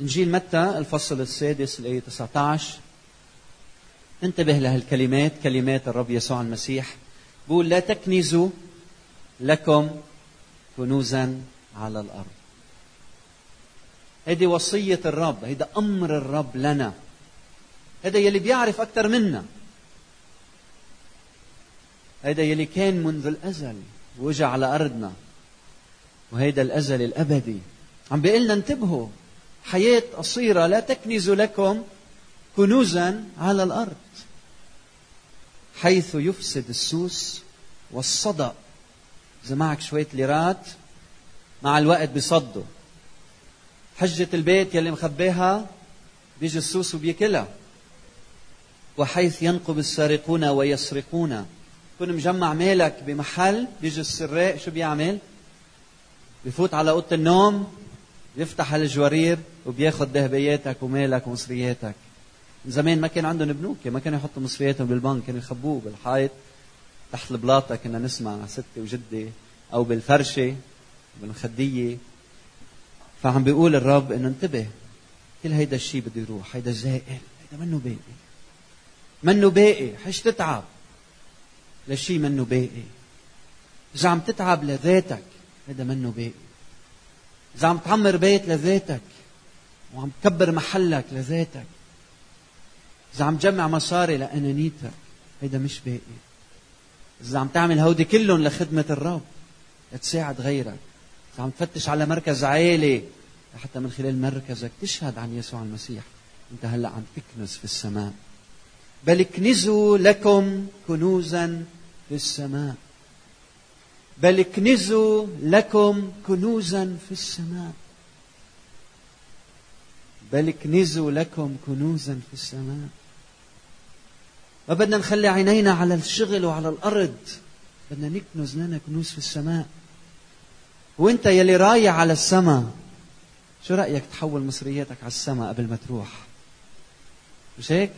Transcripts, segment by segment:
إنجيل متى؟ الفصل السادس الآية 19 انتبه لهالكلمات كلمات الرب يسوع المسيح. بقول لا تكنزوا لكم كنوزا على الأرض. هذه وصية الرب هيدا أمر الرب لنا. هذا يلي بيعرف أكثر منا. هيدا يلي كان منذ الأزل وجا على أرضنا. وهيدا الأزل الأبدي. عم بيقول لنا انتبهوا. حياة قصيرة لا تكنزوا لكم كنوزا على الأرض حيث يفسد السوس والصدأ. إذا معك شوية ليرات مع الوقت بيصدوا حجة البيت يلي مخبيها بيجي السوس وبياكلها. وحيث ينقب السارقون ويسرقون. تكون مجمع مالك بمحل بيجي السراق شو بيعمل؟ بفوت على أوضة النوم بيفتح الجوارير وبياخذ ذهبياتك ومالك ومصرياتك. زمان ما كان عندهم بنوك ما كانوا يحطوا مصرياتهم بالبنك كانوا يخبوه بالحائط تحت البلاطة كنا نسمع ستي وجدي أو بالفرشة بالمخدية فعم بيقول الرب إنه انتبه كل هيدا الشيء بده يروح هيدا زائل هيدا منه باقي. منه باقي حش تتعب. لشيء منه باقي. إذا عم تتعب لذاتك هذا منه باقي. إذا عم تعمر بيت لذاتك وعم تكبر محلك لذاتك إذا عم تجمع مصاري لأنانيتك هيدا مش باقي. إذا عم تعمل هودي كلهم لخدمة الرب لتساعد غيرك. إذا عم تفتش على مركز عالي حتى من خلال مركزك تشهد عن يسوع المسيح. أنت هلأ عم تكنز في السماء. بل اكنزوا لكم كنوزا في السماء. بل اكنزوا لكم كنوزا في السماء. بل اكنزوا لكم كنوزا في السماء. ما بدنا نخلي عينينا على الشغل وعلى الأرض. بدنا نكنز لنا كنوز في السماء. وانت يلي رايح على السماء شو رأيك تحول مصرياتك على السماء قبل ما تروح؟ مش هيك؟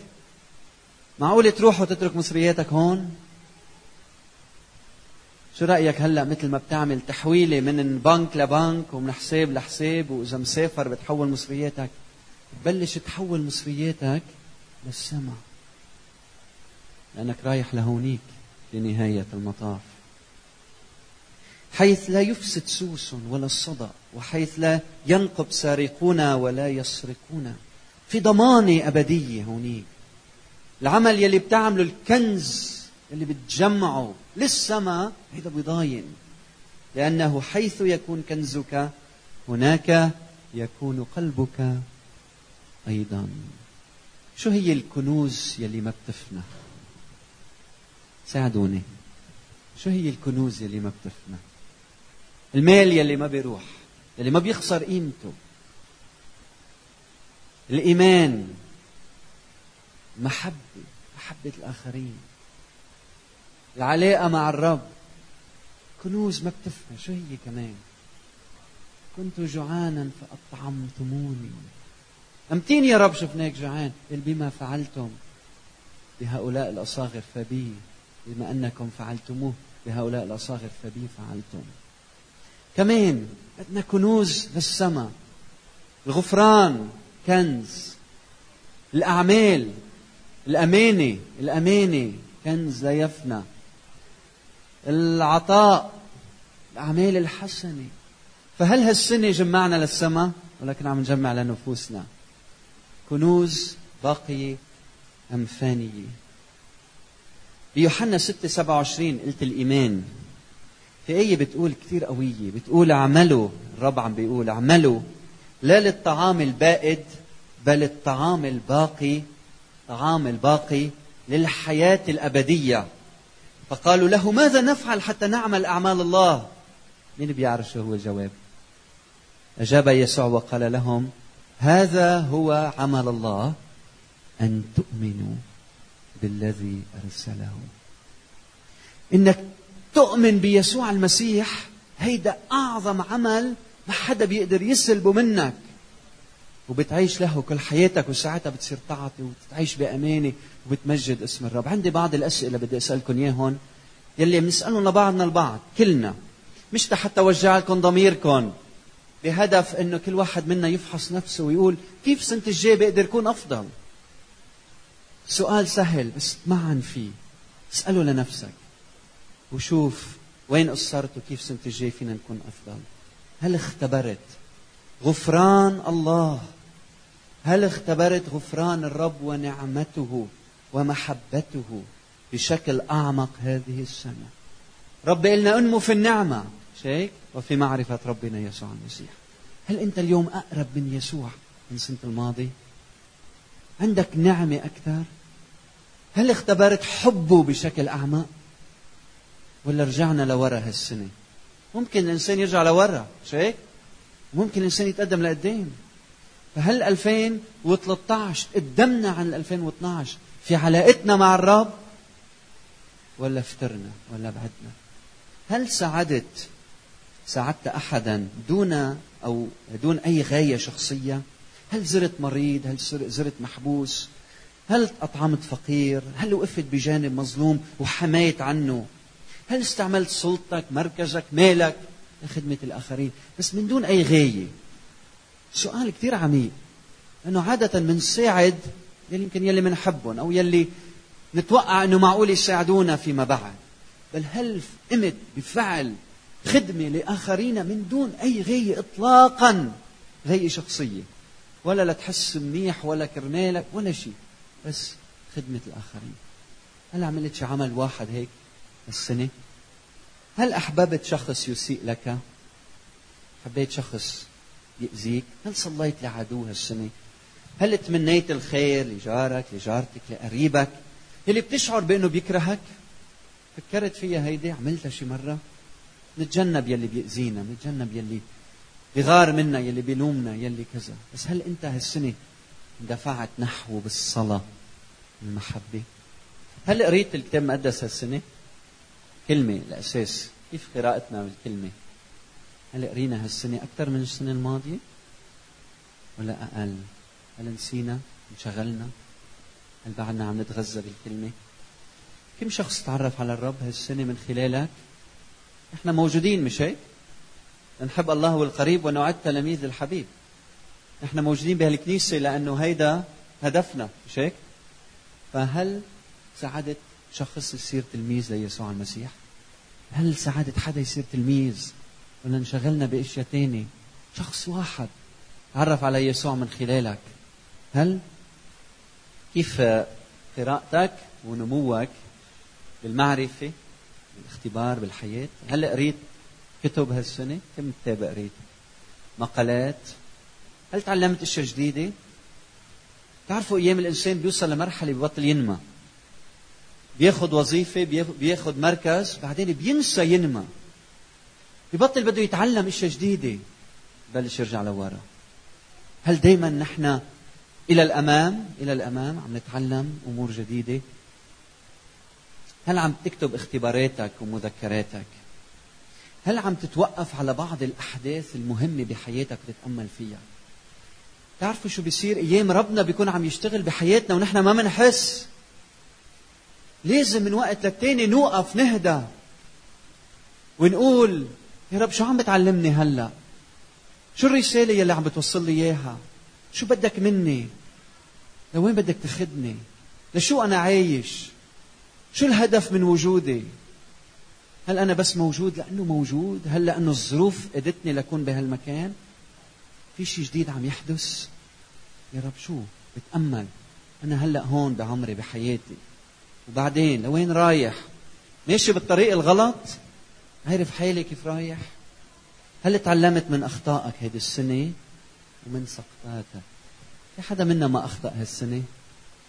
معقول تروح وتترك مصرياتك هون؟ شو رأيك هلأ مثل ما بتعمل تحويلة من بنك لبنك ومن حساب لحساب وإذا مسافر بتحول مصرياتك؟ بتبلش تحول مصرياتك للسماء. لأنك رايح لهونيك لنهاية المطاف. حيث لا يفسد سوس ولا الصدى وحيث لا ينقب سارقون ولا يسرقون في ضمانة أبدية هونيك. العمل يلي بتعمله الكنز اللي بتجمعه للسماء هيدا بيضاين لأنه حيث يكون كنزك هناك يكون قلبك أيضا. شو هي الكنوز يلي ما بتفنى؟ ساعدوني. شو هي الكنوز يلي ما بتفنى؟ المال يلي ما بيروح يلي ما بيخسر قيمته. الإيمان محبة محبة الآخرين. العلاقة مع الرب. كنوز ما بتفنى شو هي كمان. كنت جوعانا فأطعمتموني. أمتين يا رب شفناك جوعان قل بما فعلتم بهؤلاء الأصاغر فبي. بما أنكم فعلتموه بهؤلاء الأصاغر فبي فعلتم. كمان بدنا كنوز للسماء الغفران كنز. الأعمال الأمانة الأمانة كنز لا يفنى. العطاء الأعمال الحسنة. فهل هالسنة جمعنا للسماء ولكن عم نجمع لنفوسنا. كنوز باقية أم فانية بيوحنا 6 27 قلت الإيمان. في آية بتقول كثير قوية بتقول اعملوا الرب عم بيقول اعملوا. لا للطعام البائد بل الطعام الباقي طعام الباقي للحياة الأبدية. فقالوا له ماذا نفعل حتى نعمل أعمال الله؟ مين بيعرف شو هو الجواب. أجاب يسوع وقال لهم هذا هو عمل الله أن تؤمنوا بالذي أرسله. إنك تؤمن بيسوع المسيح هيدا أعظم عمل ما حدا بيقدر يسلبه منك. وبتعيش له كل حياتك وساعتها بتصير تعطي وتعيش بأمانة وبتمجد اسم الرب. عندي بعض الأسئلة بدي أسألكم إياهم يلي بنسألهم لبعضنا البعض كلنا. مش حتى وجع لكم ضميركم بهدف إنه كل واحد منا يفحص نفسه ويقول كيف سنة الجاي بقدر اكون أفضل؟ سؤال سهل بس معا فيه. اسأله لنفسك. وشوف وين قصرت وكيف سنة الجاي فينا نكون أفضل. هل اختبرت؟ غفران الله. هل اختبرت غفران الرب ونعمته ومحبته بشكل أعمق هذه السنة؟ رب قلنا أنمو في النعمة شيك وفي معرفة ربنا يسوع المسيح. هل أنت اليوم أقرب من يسوع من سنة الماضي؟ عندك نعمة أكثر؟ هل اختبرت حبه بشكل أعمق؟ ولا رجعنا لورا هالسنة؟ ممكن الإنسان يرجع لورا مش هيك ممكن الإنسان يتقدم لقدام. فهل 2013 قدمنا عن 2012 في علاقتنا مع الرب؟ ولا فترنا ولا بعدنا. هل ساعدت ساعدت أحدا دون أو دون أي غاية شخصية؟ هل زرت مريض؟ هل زرت محبوس؟ هل أطعمت فقير؟ هل وقفت بجانب مظلوم وحميت عنه؟ هل استعملت سلطتك مركزك مالك؟ لخدمة الآخرين. بس من دون أي غاية. سؤال كثير عميق. لأنه عادة بنساعد يلي يمكن يلي بنحبهم أو يلي نتوقع أنه معقول يساعدونا فيما بعد. بل هل قمت بفعل خدمة لآخرين من دون أي غاية إطلاقا غاية شخصية؟ ولا لتحس منيح ولا كرمالك ولا شيء بس خدمة الآخرين. هل عملت شي عمل واحد هيك السنة هل أحببت شخص يسيء لك؟ حبيت شخص يأذيك هل صليت لعدو هالسنة هل تمنيت الخير لجارك لجارتك لقريبك؟ اللي بتشعر بأنه بيكرهك؟ فكرت فيها هيدي عملتها شي مرة؟ نتجنب يلي بيأذينا نتجنب يلي بغار منا يلي بيلومنا يلي كذا. بس هل أنت هالسنة دفعت نحو بالصلاة المحبة؟ هل قريت الكتاب المقدس هالسنة؟ كلمة الأساس كيف قراءتنا بالكلمة؟ هل قرينا هالسنة أكثر من السنة الماضية؟ ولا أقل. هل نسينا؟ انشغلنا؟ هل بعدنا عم نتغذى بالكلمة؟ كم شخص تعرف على الرب هالسنة من خلالك؟ إحنا موجودين مش هيك؟ نحب الله والقريب ونعد تلاميذ الحبيب. نحن موجودين بهالكنيسة لأنه هيدا هدفنا مش هيك؟ فهل ساعدت شخص يصير تلميذ ليسوع المسيح؟ هل ساعدت حدا يصير تلميذ؟ ولا انشغلنا بأشياء تانية. شخص واحد تعرف على يسوع من خلالك. هل كيف قراءتك ونموك بالمعرفة بالاختبار بالحياة؟ هل قريت كتب هالسنة؟ كم كتاب قريت؟ مقالات؟ هل تعلمت أشياء جديدة؟ تعرفوا أيام الإنسان بيوصل لمرحلة ببطل ينمى. بياخد وظيفة بياخد مركز بعدين بينسى ينمى. ببطل بده يتعلم إشياء جديدة. بلش يرجع لورا. هل دايما نحن إلى الأمام؟ إلى الأمام عم نتعلم أمور جديدة. هل عم تكتب اختباراتك ومذكراتك؟ هل عم تتوقف على بعض الأحداث المهمة بحياتك وتتأمل فيها؟ تعرفوا شو بيصير؟ أيام ربنا بيكون عم يشتغل بحياتنا ونحن ما منحس. لازم من وقت للتاني نوقف نهدى. ونقول يا رب شو عم بتعلمني هلا؟ شو الرسالة يلي عم بتوصل لي إياها؟ شو بدك مني؟ لوين بدك تاخذني لشو أنا عايش؟ شو الهدف من وجودي؟ هل أنا بس موجود لأنه موجود؟ هل لأنه الظروف أدتني لكون بهالمكان؟ في شيء جديد عم يحدث؟ يا رب شو؟ بتأمل. أنا هلأ هون بعمري بحياتي. وبعدين لوين رايح؟ ماشي بالطريق الغلط؟ عارف حالي كيف رايح؟ هل تعلمت من أخطائك هذه السنة؟ ومن سقطاتك؟ في حدا منا ما أخطأ هالسنة؟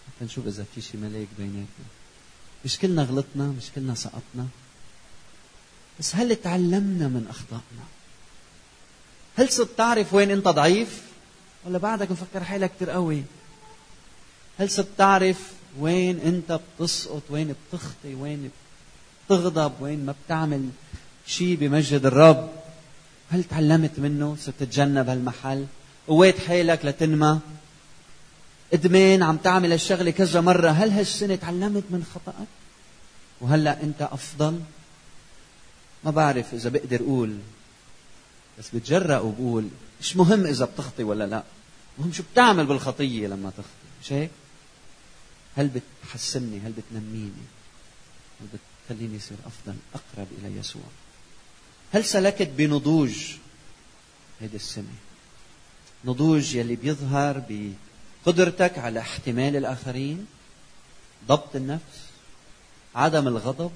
حتى نشوف إذا في شي ملاك بيناتنا. مش كلنا غلطنا مش كلنا سقطنا. بس هل تعلمنا من أخطائنا؟ هل صرت تعرف وين أنت ضعيف؟ ولا بعدك مفكر حالك كثير قوي؟ هل صرت تعرف وين أنت بتسقط وين بتخطي وين بتغضب وين ما بتعمل شيء بمجد الرب؟ هل تعلمت منه صرت تتجنب هالمحل؟ قويت حالك لتنمى؟ ادمان عم تعمل الشغله كذا مرة هل هالسنة تعلمت من خطأك؟ وهلأ أنت أفضل؟ ما بعرف إذا بقدر أقول بس بتجرأ وبقول مش مهم إذا بتخطي ولا لأ. مهم شو بتعمل بالخطية لما تخطي مش هيك؟ هل بتحسنني هل بتنميني؟ هل بتخليني يصير أفضل أقرب إلى يسوع؟ هل سلكت بنضوج هيدي السنة نضوج يلي بيظهر بقدرتك على احتمال الآخرين؟ ضبط النفس؟ عدم الغضب؟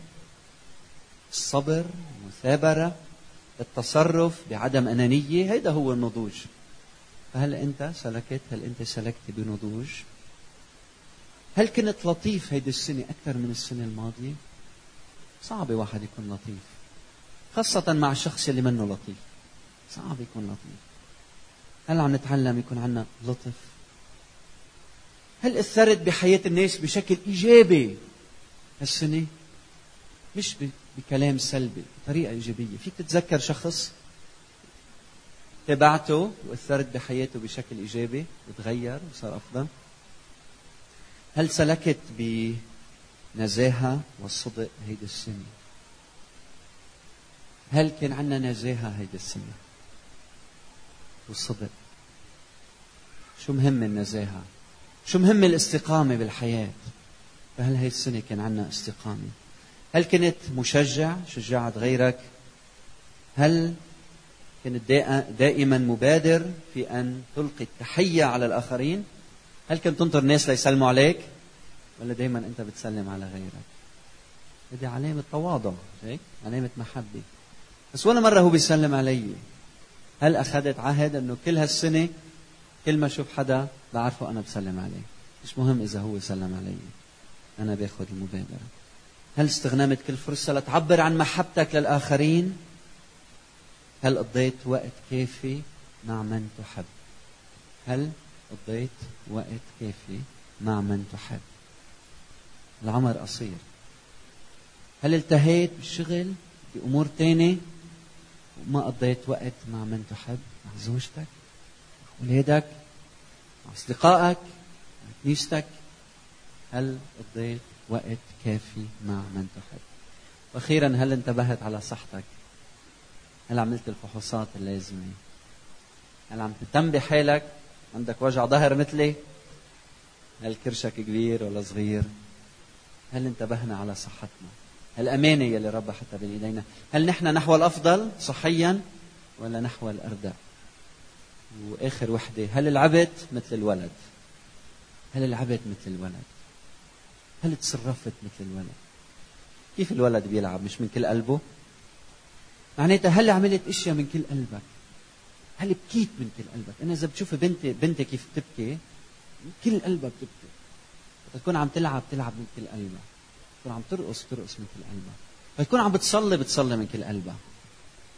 الصبر؟ المثابرة؟ التصرف بعدم أنانية؟ هيدا هو النضوج. فهل أنت سلكت؟ هل أنت سلكت بنضوج؟ هل كنت لطيف هيدي السنة أكثر من السنة الماضية؟ صعب واحد يكون لطيف. خاصة مع الشخص اللي منه لطيف. صعب يكون لطيف. هل عم نتعلم يكون عندنا لطف؟ هل اثرت بحياة الناس بشكل إيجابي؟ هالسنة مش بكلام سلبي بطريقة إيجابية. فيك تتذكر شخص تابعته واثرت بحياته بشكل إيجابي؟ وتغير وصار أفضل. هل سلكت بنزاهة والصدق هيدي السنة هل كان عندنا نزاهة هيدي السنة؟ والصدق شو مهم النزاهة شو مهم الاستقامة بالحياة؟ فهل هي السنة كان عندنا استقامة؟ هل كنت مشجع؟ شجعت غيرك؟ هل كنت دائما مبادر في أن تلقي التحية على الآخرين؟ هل كنت تنطر الناس ليسلموا عليك؟ ولا دائما أنت بتسلم على غيرك؟ هذه علامة تواضع هيك؟ علامة محبة. بس ولا مرة هو بيسلم علي. هل أخذت عهد أنه كل هالسنة كل ما أشوف حدا بعرفه أنا بسلم عليه؟ مش مهم إذا هو سلم علي. أنا بأخذ المبادرة. هل استغنمت كل فرصة لتعبر عن محبتك للآخرين؟ هل قضيت وقت كافي مع من تحب؟ هل قضيت وقت كافي مع من تحب؟ العمر قصير. هل التهيت بالشغل بأمور تانية؟ وما قضيت وقت مع من تحب مع زوجتك مع أولادك مع أصدقائك مع كنيستك هل قضيت وقت كافي مع من تحب؟ وأخيرا هل انتبهت على صحتك؟ هل عملت الفحوصات اللازمة؟ هل عم تهتم بحالك عندك وجع ظهر مثلي؟ هل كرشك كبير ولا صغير؟ هل انتبهنا على صحتنا؟ الأمانة يلي رب حتى بين إيدينا. هل نحن نحو الأفضل صحيا ولا نحو الأردى وآخر وحدة هل العبد مثل الولد؟ هل العبد مثل الولد؟ هل تصرفت مثل الولد؟ كيف الولد بيلعب؟ مش من كل قلبه؟ معناتها هل عملت أشياء من كل قلبك؟ هل بكيت من كل قلبك؟ أنا إذا بتشوف بنتي بنتي كيف بتبكي من كل قلبها بتبكي. تكون عم تلعب تلعب من كل قلبها تكون عم ترقص ترقص من كل قلبها. فتكون عم بتصلي بتصلي من كل قلبها.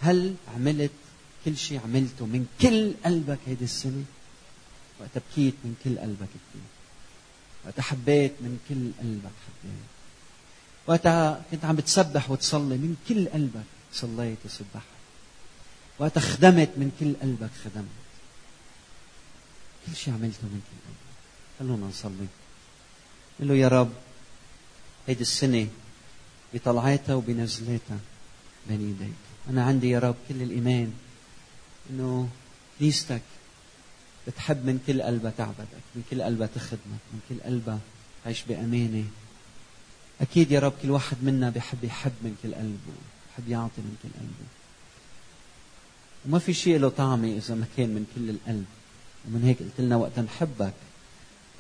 هل عملت كل شيء عملته من كل قلبك هيدي السنة؟ وقت بكيت من كل قلبك بكيت وقت حبيت من كل قلبك حبيت. وقت كنت عم بتسبح وتصلي من كل قلبك صليت وسبحت. وقت خدمت من كل قلبك خدمت. كل شيء عملته من كل قلبك. خلونا نصلي. قل له يا رب هيدي السنة بطلعاتها وبنزلاتها بين ايديك أنا عندي يا رب كل الإيمان إنه كنيستك بتحب من كل قلبها تعبدك من كل قلبها تخدمك من كل قلبها تعيش بأمانة. أكيد يا رب كل واحد منا بحب يحب من كل قلبه بحب يعطي من كل قلبه. وما في شيء له طعمة إذا ما كان من كل القلب. ومن هيك قلت لنا وقت نحبك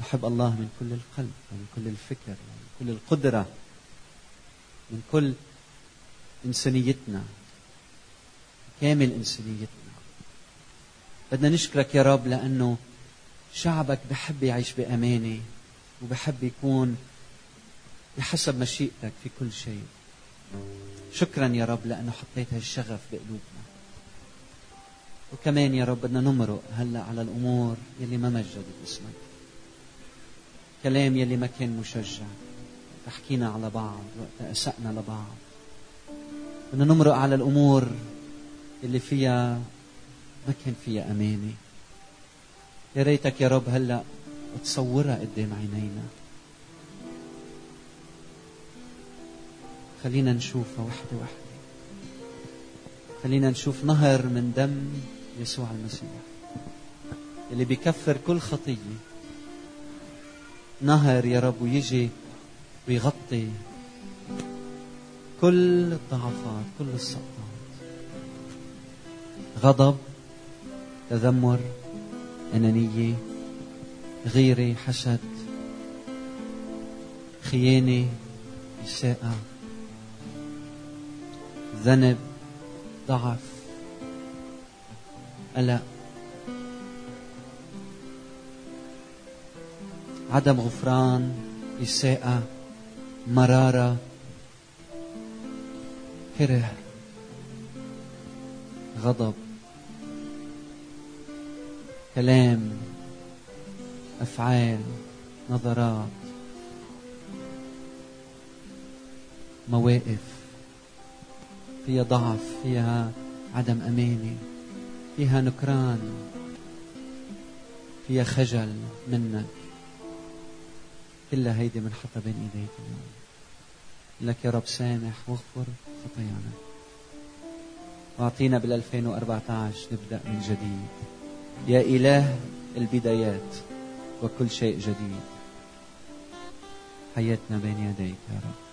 نحب الله من كل القلب ومن كل الفكر. كل القدرة من كل إنسانيتنا كامل إنسانيتنا. بدنا نشكرك يا رب لأنه شعبك بحب يعيش بأمانة وبحب يكون بحسب مشيئتك في كل شيء. شكرا يا رب لأنه حطيت هالشغف بقلوبنا. وكمان يا رب بدنا نمرق هلأ على الأمور يلي ما مجدت اسمك كلام يلي ما كان مشجع. حكينا على بعض وقت أسأنا لبعض بدنا نمرق على الأمور اللي فيها ما كان فيها أمانة. يا ريتك يا رب هلأ تصورها قدام عينينا. خلينا نشوفها وحدة وحدة. خلينا نشوف نهر من دم يسوع المسيح اللي بيكفر كل خطية. نهر يا رب ويجي ويغطي كل الضعفات كل السقطات. غضب تذمر أنانية غيرة حسد خيانة إساءة ذنب ضعف قلق. عدم غفران إساءة مرارة كره غضب. كلام. أفعال. نظرات. مواقف. فيها ضعف فيها عدم أمانة. فيها نكران. فيها خجل منك. كلها هيدي بنحطها بين ايديك لك يا رب سامح واغفر خطايانا. واعطينا بال 2014 نبدأ من جديد. يا إله البدايات وكل شيء جديد. حياتنا بين يديك يا رب.